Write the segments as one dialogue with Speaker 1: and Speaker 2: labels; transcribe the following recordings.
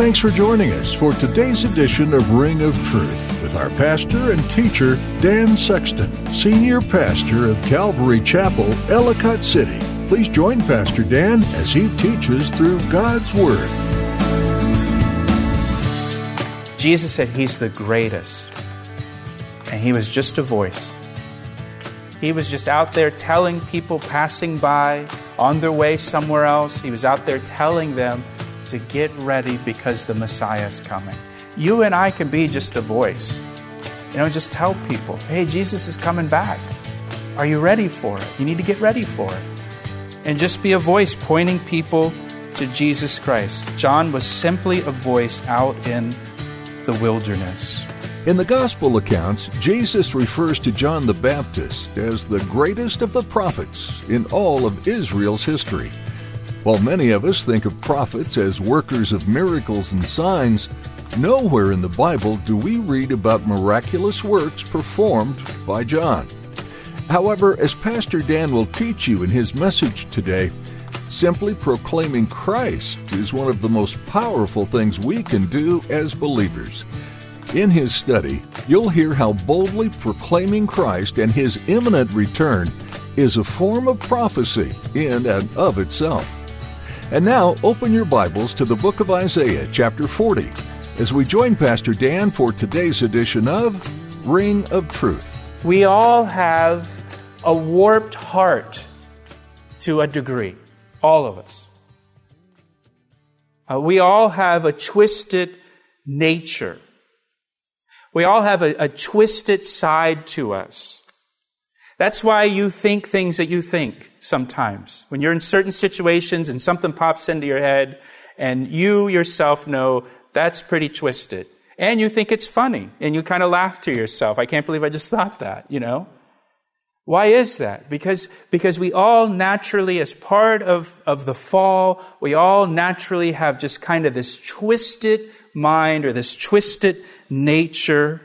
Speaker 1: Thanks for joining us for today's edition of Ring of Truth with our pastor and teacher, Dan Sexton, Senior Pastor of Calvary Chapel, Ellicott City. Please join Pastor Dan as he teaches through God's Word.
Speaker 2: Jesus said he's the greatest, and he was just a voice. He was just out there telling people passing by on their way somewhere else. He was out there telling them to get ready because the Messiah is coming. You and I can be just a voice. You know, just tell people, hey, Jesus is coming back. Are you ready for it? You need to get ready for it. And just be a voice pointing people to Jesus Christ. John was simply a voice out in the wilderness.
Speaker 1: In the Gospel accounts, Jesus refers to John the Baptist as the greatest of the prophets in all of Israel's history. While many of us think of prophets as workers of miracles and signs, nowhere in the Bible do we read about miraculous works performed by John. However, as Pastor Dan will teach you in his message today, simply proclaiming Christ is one of the most powerful things we can do as believers. In his study, you'll hear how boldly proclaiming Christ and his imminent return is a form of prophecy in and of itself. And now, open your Bibles to the book of Isaiah, chapter 40, as we join Pastor Dan for today's edition of Ring of Truth.
Speaker 2: We all have a warped heart to a degree, all of us. Uh, we all have a twisted nature. We all have a, a twisted side to us. That's why you think things that you think sometimes. When you're in certain situations and something pops into your head, and you yourself know that's pretty twisted. And you think it's funny, and you kind of laugh to yourself. I can't believe I just thought that, you know? Why is that? Because, because we all naturally, as part of, of the fall, we all naturally have just kind of this twisted mind or this twisted nature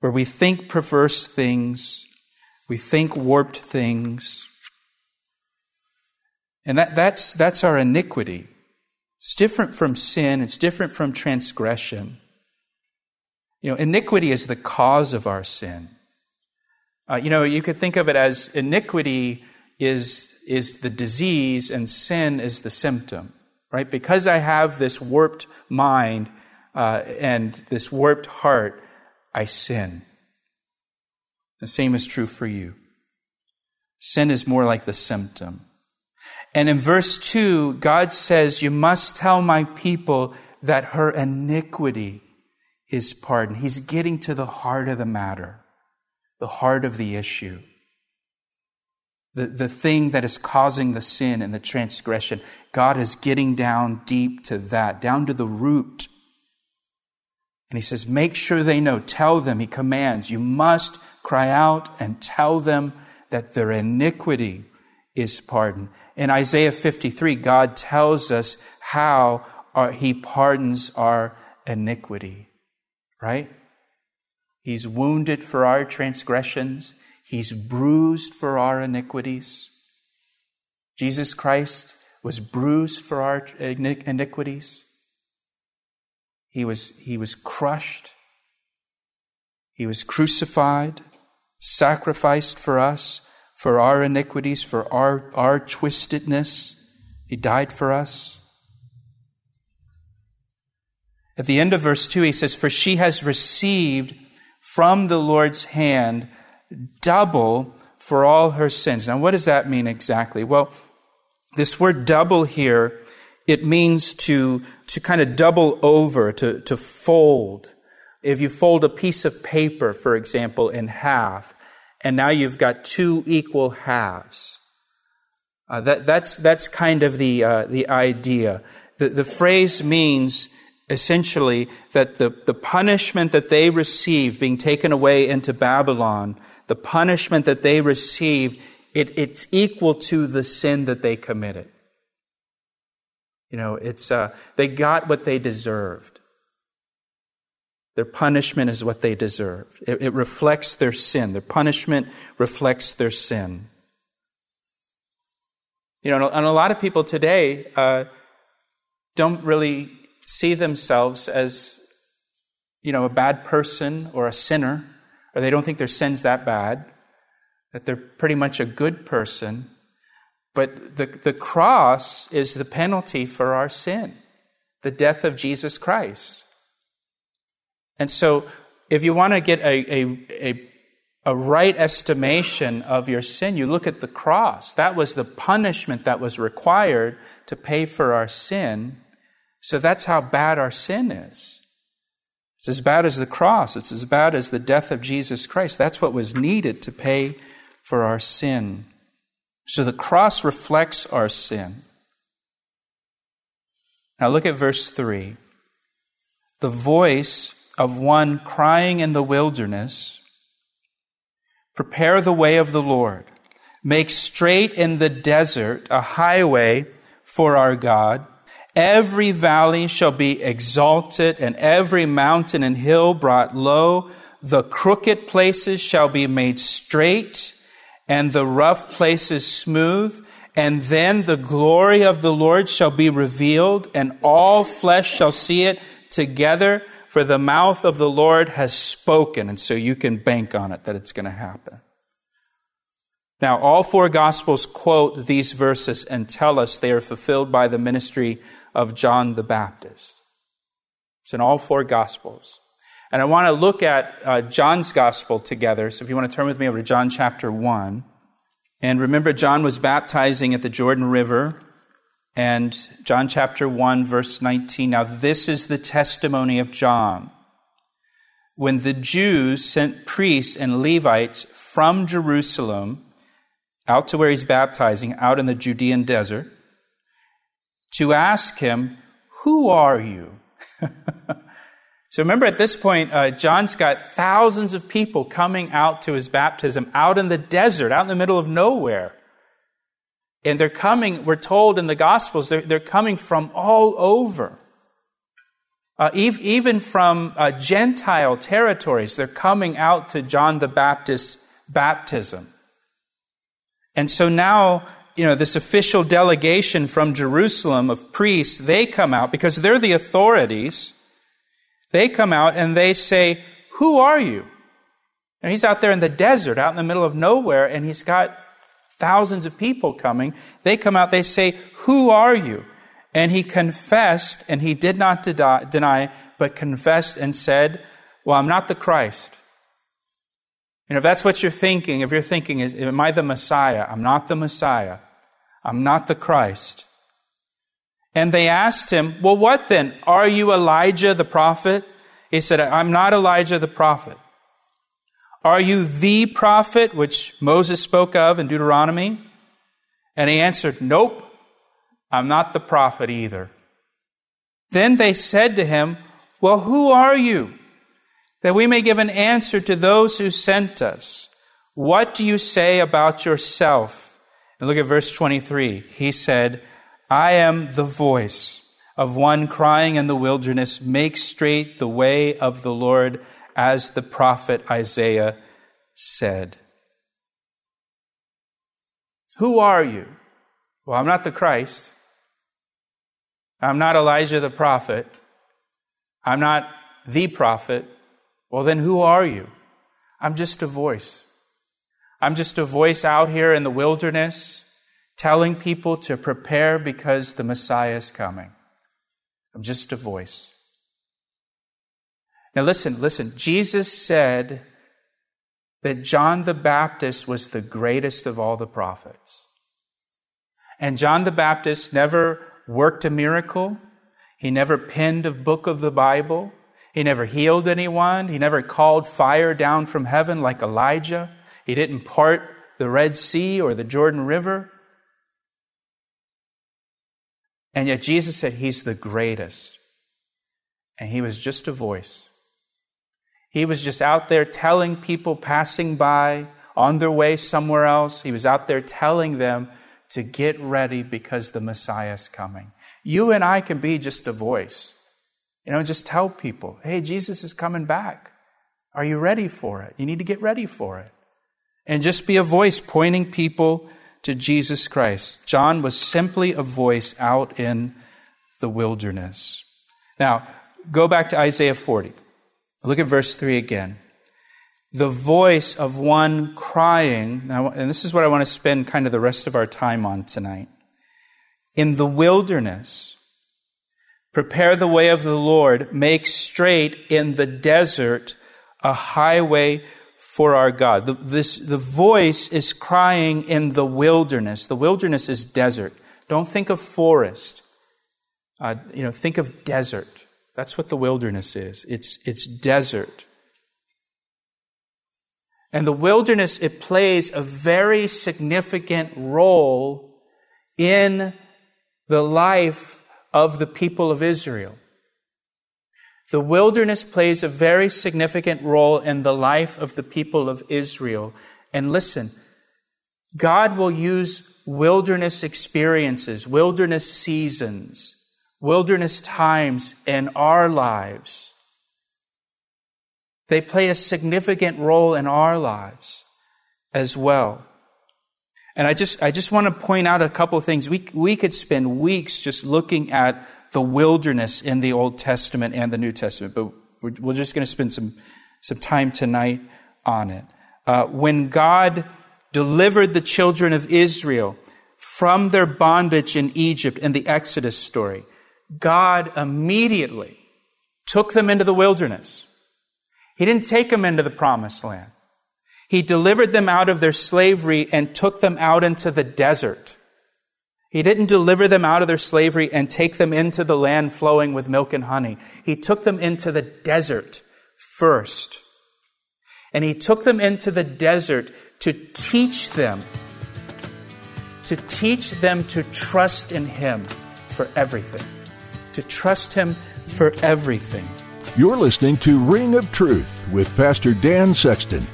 Speaker 2: where we think perverse things, we think warped things. And that, that's, that's our iniquity. It's different from sin, it's different from transgression. You know, iniquity is the cause of our sin. Uh, you know, you could think of it as iniquity is, is the disease and sin is the symptom, right? Because I have this warped mind uh, and this warped heart, I sin. The same is true for you. Sin is more like the symptom. And in verse 2, God says, You must tell my people that her iniquity is pardoned. He's getting to the heart of the matter the heart of the issue, the, the thing that is causing the sin and the transgression. God is getting down deep to that, down to the root. And he says, Make sure they know, tell them, he commands, you must cry out and tell them that their iniquity is pardoned. In Isaiah 53, God tells us how our, he pardons our iniquity, right? He's wounded for our transgressions, He's bruised for our iniquities. Jesus Christ was bruised for our iniquities. He was, he was crushed. He was crucified, sacrificed for us, for our iniquities, for our, our twistedness. He died for us. At the end of verse 2, he says, For she has received from the Lord's hand double for all her sins. Now, what does that mean exactly? Well, This word double here, it means to, to kind of double over, to, to fold. If you fold a piece of paper, for example, in half, and now you've got two equal halves. Uh, that, that's, that's kind of the, uh, the idea. The, the phrase means essentially that the, the punishment that they received being taken away into Babylon, the punishment that they received, it, it's equal to the sin that they committed. You know, it's, uh, they got what they deserved. Their punishment is what they deserved. It, it reflects their sin. Their punishment reflects their sin. You know, and a lot of people today uh, don't really see themselves as, you know, a bad person or a sinner, or they don't think their sin's that bad, that they're pretty much a good person. But the, the cross is the penalty for our sin, the death of Jesus Christ. And so, if you want to get a, a, a, a, right estimation of your sin, you look at the cross. That was the punishment that was required to pay for our sin. So, that's how bad our sin is. It's as bad as the cross, it's as bad as the death of Jesus Christ. That's what was needed to pay for our sin. So, the cross reflects our sin. Now, look at verse 3. The voice of one crying in the wilderness, Prepare the way of the Lord. Make straight in the desert a highway for our God. Every valley shall be exalted, and every mountain and hill brought low. The crooked places shall be made straight, and the rough places smooth. And then the glory of the Lord shall be revealed, and all flesh shall see it together for the mouth of the Lord has spoken. And so you can bank on it that it's going to happen. Now, all four Gospels quote these verses and tell us they are fulfilled by the ministry of John the Baptist. It's in all four Gospels. And I want to look at uh, John's Gospel together. So if you want to turn with me over to John chapter 1. And remember, John was baptizing at the Jordan River and John chapter 1, verse 19. Now, this is the testimony of John. When the Jews sent priests and Levites from Jerusalem out to where he's baptizing, out in the Judean desert, to ask him, Who are you? so remember, at this point, uh, John's got thousands of people coming out to his baptism out in the desert, out in the middle of nowhere. And they're coming, we're told in the Gospels, they're, they're coming from all over. Uh, even from uh, Gentile territories, they're coming out to John the Baptist's baptism. And so now, you know, this official delegation from Jerusalem of priests, they come out because they're the authorities. They come out and they say, Who are you? And he's out there in the desert, out in the middle of nowhere, and he's got thousands of people coming. They come out, they say, Who are you? And he confessed, and he did not deny, but confessed and said, Well, I'm not the Christ. You know, if that's what you're thinking, if you're thinking, is, Am I the Messiah? I'm not the Messiah. I'm not the Christ. And they asked him, Well, what then? Are you Elijah the prophet? He said, I'm not Elijah the prophet. Are you the prophet which Moses spoke of in Deuteronomy? And he answered, Nope, I'm not the prophet either. Then they said to him, Well, who are you? That we may give an answer to those who sent us. What do you say about yourself? And look at verse 23. He said, I am the voice of one crying in the wilderness, Make straight the way of the Lord as the prophet Isaiah said. Who are you? Well, I'm not the Christ. I'm not Elijah the prophet. I'm not the prophet. Well, then who are you? I'm just a voice. I'm just a voice out here in the wilderness telling people to prepare because the Messiah is coming. I'm just a voice. Now, listen, listen. Jesus said that John the Baptist was the greatest of all the prophets. And John the Baptist never worked a miracle. He never penned a book of the Bible. He never healed anyone. He never called fire down from heaven like Elijah. He didn't part the Red Sea or the Jordan River. And yet Jesus said he's the greatest. And he was just a voice. He was just out there telling people passing by on their way somewhere else. He was out there telling them to get ready because the Messiah is coming. You and I can be just a voice. You know, just tell people, hey, Jesus is coming back. Are you ready for it? You need to get ready for it. And just be a voice pointing people to Jesus Christ. John was simply a voice out in the wilderness. Now, go back to Isaiah 40. Look at verse 3 again. The voice of one crying, now, and this is what I want to spend kind of the rest of our time on tonight. In the wilderness, prepare the way of the Lord, make straight in the desert a highway for our God. The, this, the voice is crying in the wilderness. The wilderness is desert. Don't think of forest. Uh, you know, think of desert. That's what the wilderness is. It's, it's desert. And the wilderness, it plays a very significant role in the life of the people of Israel. The wilderness plays a very significant role in the life of the people of Israel. And listen, God will use wilderness experiences, wilderness seasons, wilderness times in our lives. They play a significant role in our lives as well. And I just, I just want to point out a couple of things. We, we could spend weeks just looking at the wilderness in the Old Testament and the New Testament, but we're, we're just going to spend some, some time tonight on it. Uh, when God delivered the children of Israel from their bondage in Egypt in the Exodus story, God immediately took them into the wilderness. He didn't take them into the promised land. He delivered them out of their slavery and took them out into the desert. He didn't deliver them out of their slavery and take them into the land flowing with milk and honey. He took them into the desert first. And he took them into the desert to teach them, to teach them to trust in him for everything to trust Him for everything.
Speaker 1: You're listening to Ring of Truth with Pastor Dan Sexton.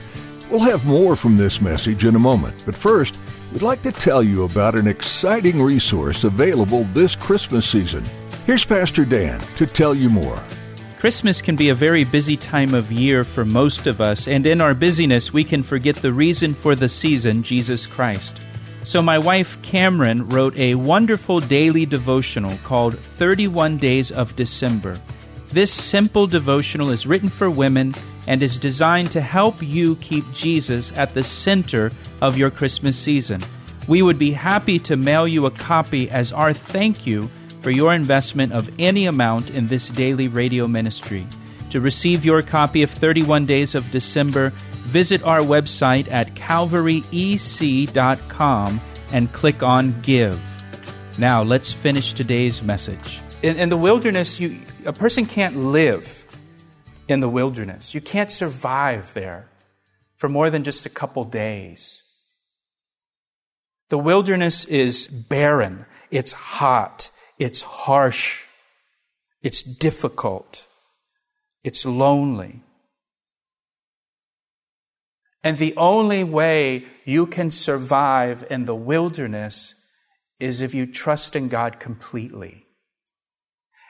Speaker 1: We'll have more from this message in a moment, but first, we'd like to tell you about an exciting resource available this Christmas season. Here's Pastor Dan to tell you more.
Speaker 3: Christmas can be a very busy time of year for most of us, and in our busyness, we can forget the reason for the season, Jesus Christ. So, my wife Cameron wrote a wonderful daily devotional called 31 Days of December. This simple devotional is written for women and is designed to help you keep Jesus at the center of your Christmas season. We would be happy to mail you a copy as our thank you for your investment of any amount in this daily radio ministry. To receive your copy of 31 Days of December, visit our website at calvaryec.com and click on Give. Now, let's finish today's message.
Speaker 2: In, in the wilderness, you, a person can't live in the wilderness. You can't survive there for more than just a couple days. The wilderness is barren, it's hot, it's harsh, it's difficult, it's lonely. And the only way you can survive in the wilderness is if you trust in God completely.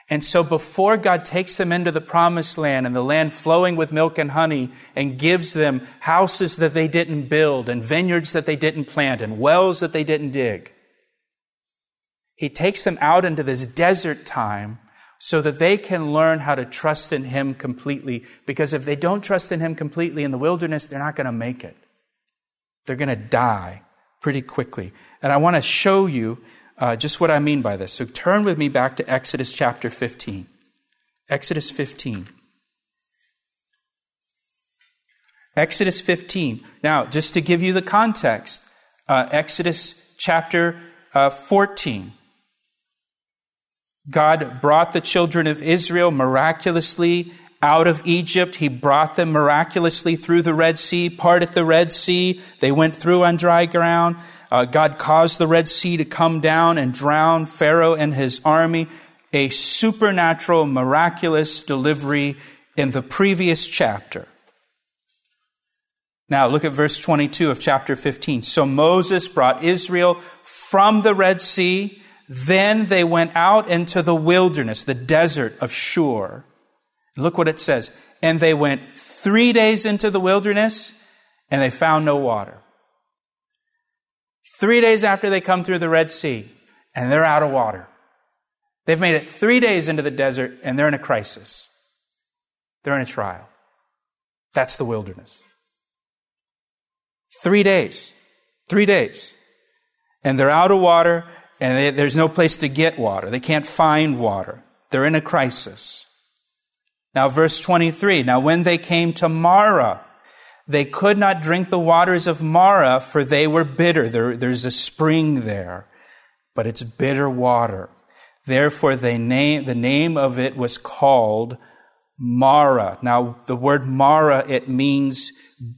Speaker 2: And so before God takes them into the promised land and the land flowing with milk and honey and gives them houses that they didn't build and vineyards that they didn't plant and wells that they didn't dig, He takes them out into this desert time so that they can learn how to trust in Him completely. Because if they don't trust in Him completely in the wilderness, they're not going to make it. They're going to die pretty quickly. And I want to show you uh, just what I mean by this. So turn with me back to Exodus chapter 15. Exodus 15. Exodus 15. Now, just to give you the context, uh, Exodus chapter uh, 14. God brought the children of Israel miraculously out of Egypt. He brought them miraculously through the Red Sea, parted the Red Sea. They went through on dry ground. Uh, God caused the Red Sea to come down and drown Pharaoh and his army. A supernatural, miraculous delivery in the previous chapter. Now look at verse 22 of chapter 15. So Moses brought Israel from the Red Sea. Then they went out into the wilderness, the desert of Shur. Look what it says. And they went three days into the wilderness and they found no water. Three days after they come through the Red Sea and they're out of water. They've made it three days into the desert and they're in a crisis. They're in a trial. That's the wilderness. Three days. Three days. And they're out of water, and they, there's no place to get water. They can't find water. They're in a crisis. Now, verse 23 Now, when they came to Marah, they could not drink the waters of Marah, for they were bitter. There, there's a spring there, but it's bitter water. Therefore, they name, the name of it was called Marah. Now, the word Marah, it means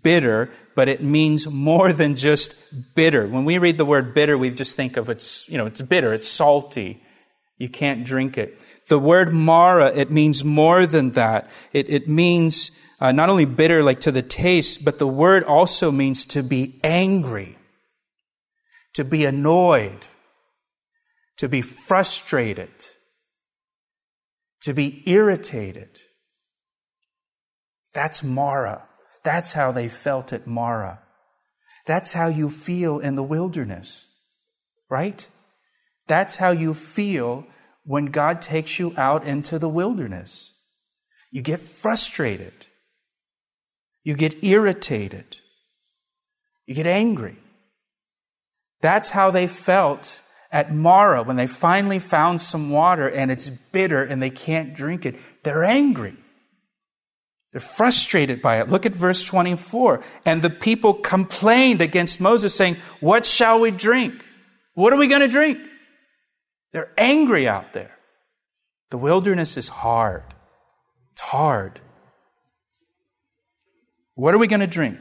Speaker 2: bitter, but it means more than just bitter. When we read the word bitter, we just think of it's, you know, it's bitter, it's salty. You can't drink it. The word Marah, it means more than that. It, it means uh, not only bitter, like to the taste, but the word also means to be angry, to be annoyed, to be frustrated, to be irritated. That's Marah. That's how they felt at Marah. That's how you feel in the wilderness, right? That's how you feel when God takes you out into the wilderness. You get frustrated. You get irritated. You get angry. That's how they felt at Marah when they finally found some water and it's bitter and they can't drink it. They're angry. They're frustrated by it. Look at verse 24. And the people complained against Moses, saying, What shall we drink? What are we going to drink? They're angry out there. The wilderness is hard. It's hard. What are we going to drink?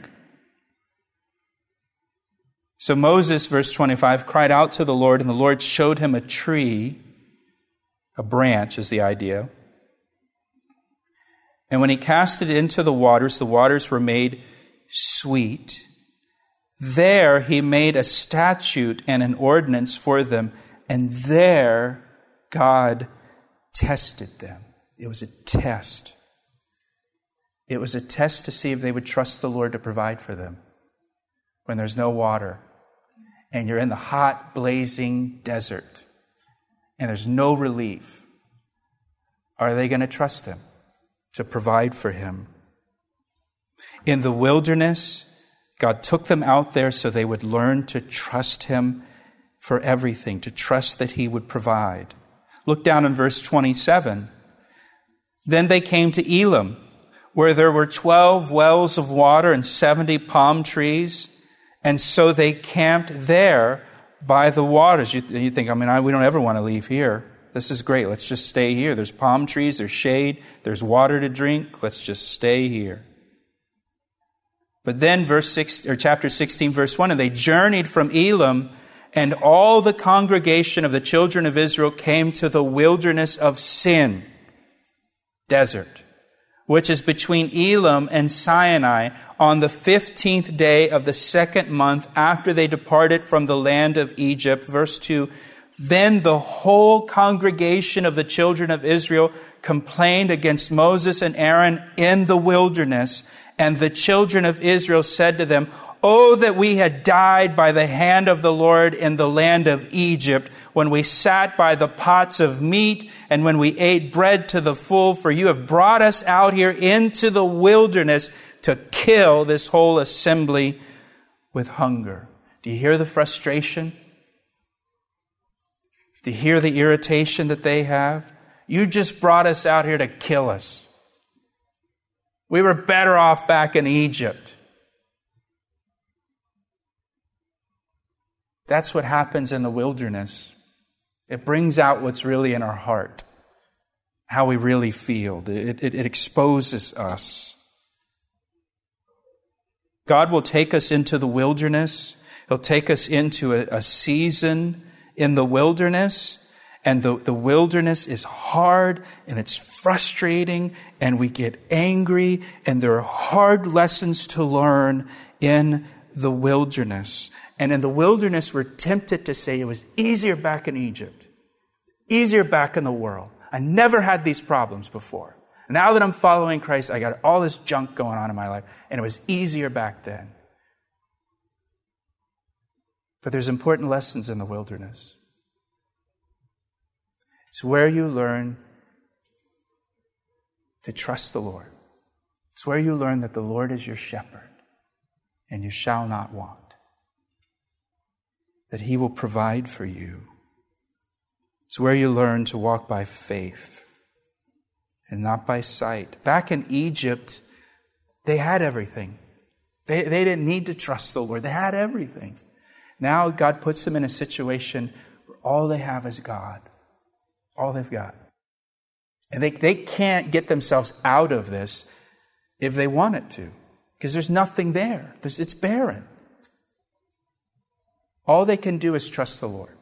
Speaker 2: So Moses, verse 25, cried out to the Lord, and the Lord showed him a tree, a branch is the idea and when he cast it into the waters, the waters were made sweet. There he made a statute and an ordinance for them, and there God tested them. It was a test. It was a test to see if they would trust the Lord to provide for them when there's no water and you're in the hot, blazing desert and there's no relief. Are they going to trust Him? to provide for him. In the wilderness, God took them out there so they would learn to trust him for everything, to trust that he would provide. Look down in verse 27. Then they came to Elim, where there were 12 wells of water and 70 palm trees, and so they camped there by the waters. You, you think, I mean, I, we don't ever want to leave here. This is great. Let's just stay here. There's palm trees, there's shade, there's water to drink. Let's just stay here. But then verse 6 or chapter 16 verse 1 and they journeyed from Elim and all the congregation of the children of Israel came to the wilderness of Sin desert which is between Elim and Sinai on the 15th day of the second month after they departed from the land of Egypt verse 2 then the whole congregation of the children of Israel complained against Moses and Aaron in the wilderness. And the children of Israel said to them, Oh, that we had died by the hand of the Lord in the land of Egypt, when we sat by the pots of meat and when we ate bread to the full, for you have brought us out here into the wilderness to kill this whole assembly with hunger. Do you hear the frustration? to hear the irritation that they have. You just brought us out here to kill us. We were better off back in Egypt. That's what happens in the wilderness. It brings out what's really in our heart, how we really feel. It, it, it exposes us. God will take us into the wilderness. He'll take us into a, a season in the wilderness. And the, the wilderness is hard and it's frustrating and we get angry and there are hard lessons to learn in the wilderness. And in the wilderness, we're tempted to say it was easier back in Egypt, easier back in the world. I never had these problems before. Now that I'm following Christ, I got all this junk going on in my life, and it was easier back then. But there's important lessons in the wilderness. It's where you learn to trust the Lord. It's where you learn that the Lord is your shepherd and you shall not want, that He will provide for you. It's where you learn to walk by faith and not by sight. Back in Egypt, they had everything. They, they didn't need to trust the Lord, they had everything. Now God puts them in a situation where all they have is God. All they've got. And they, they can't get themselves out of this if they wanted to, because there's nothing there. There's, it's barren. All they can do is trust the Lord.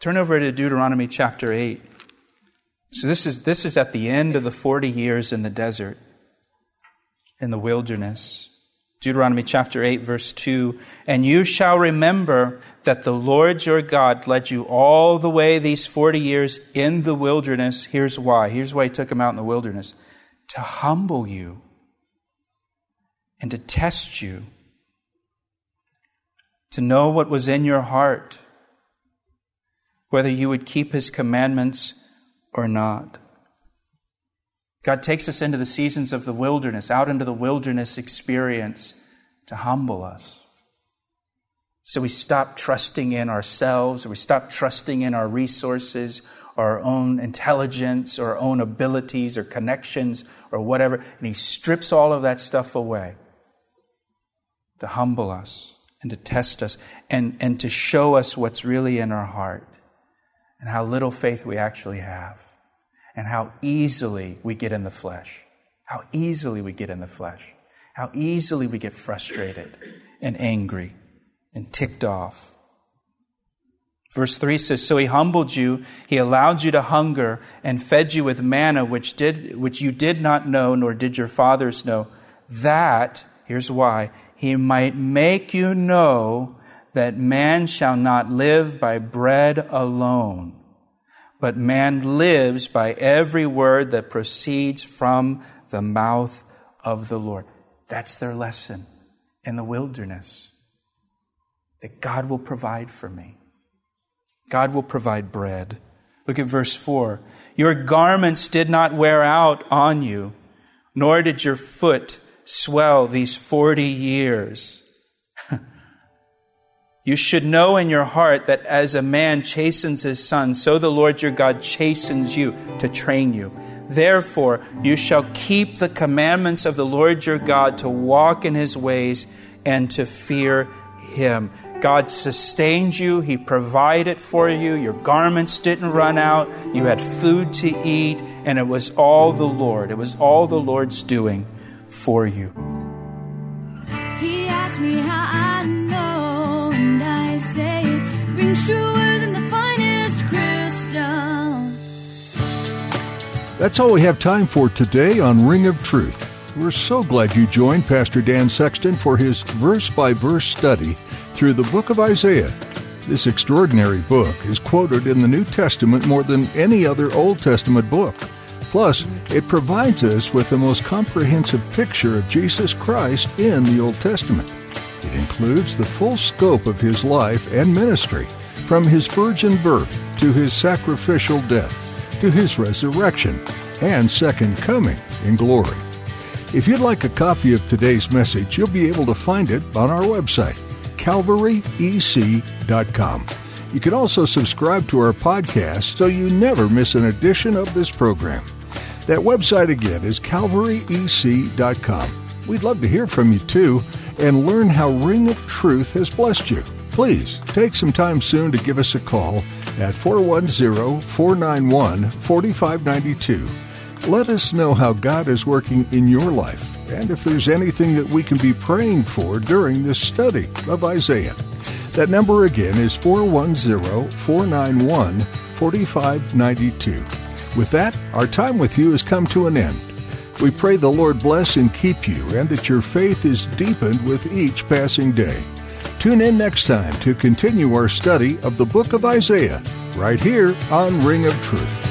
Speaker 2: Turn over to Deuteronomy chapter 8. So this is, this is at the end of the 40 years in the desert, in the wilderness. Deuteronomy chapter 8, verse 2 And you shall remember that the Lord your God led you all the way these 40 years in the wilderness. Here's why. Here's why he took them out in the wilderness to humble you and to test you, to know what was in your heart, whether you would keep his commandments or not. God takes us into the seasons of the wilderness, out into the wilderness experience to humble us. So we stop trusting in ourselves, or we stop trusting in our resources, our own intelligence, or our own abilities, or connections, or whatever. And He strips all of that stuff away to humble us and to test us and, and to show us what's really in our heart and how little faith we actually have, and how easily we get in the flesh. How easily we get in the flesh. How easily we get frustrated and angry and ticked off. Verse 3 says, So he humbled you, he allowed you to hunger, and fed you with manna, which, did, which you did not know, nor did your fathers know. That, here's why, he might make you know that man shall not live by bread alone, but man lives by every word that proceeds from the mouth of the Lord. That's their lesson in the wilderness. That God will provide for me. God will provide bread. Look at verse 4. Your garments did not wear out on you, nor did your foot swell these 40 years. You should know in your heart that as a man chastens his son, so the Lord your God chastens you to train you. Therefore, you shall keep the commandments of the Lord your God to walk in his ways and to fear him. God sustained you, He provided for you, your garments didn't run out, you had food to eat, and it was all the Lord. It was all the Lord's doing for you.
Speaker 4: He asked me how I know, and I say it rings truer than the finest crystal.
Speaker 1: That's all we have time for today on Ring of Truth. We're so glad you joined Pastor Dan Sexton for his verse by verse study through the book of Isaiah. This extraordinary book is quoted in the New Testament more than any other Old Testament book. Plus, it provides us with the most comprehensive picture of Jesus Christ in the Old Testament. It includes the full scope of his life and ministry, from his virgin birth to his sacrificial death to his resurrection and second coming in glory. If you'd like a copy of today's message, you'll be able to find it on our website, calvaryec.com. You can also subscribe to our podcast so you never miss an edition of this program. That website again is calvaryec.com. We'd love to hear from you too and learn how Ring of Truth has blessed you. Please take some time soon to give us a call at 410 491 4592. Let us know how God is working in your life and if there's anything that we can be praying for during this study of Isaiah. That number again is 410 491 4592. With that, our time with you has come to an end. We pray the Lord bless and keep you and that your faith is deepened with each passing day. Tune in next time to continue our study of the book of Isaiah, right here on Ring of Truth.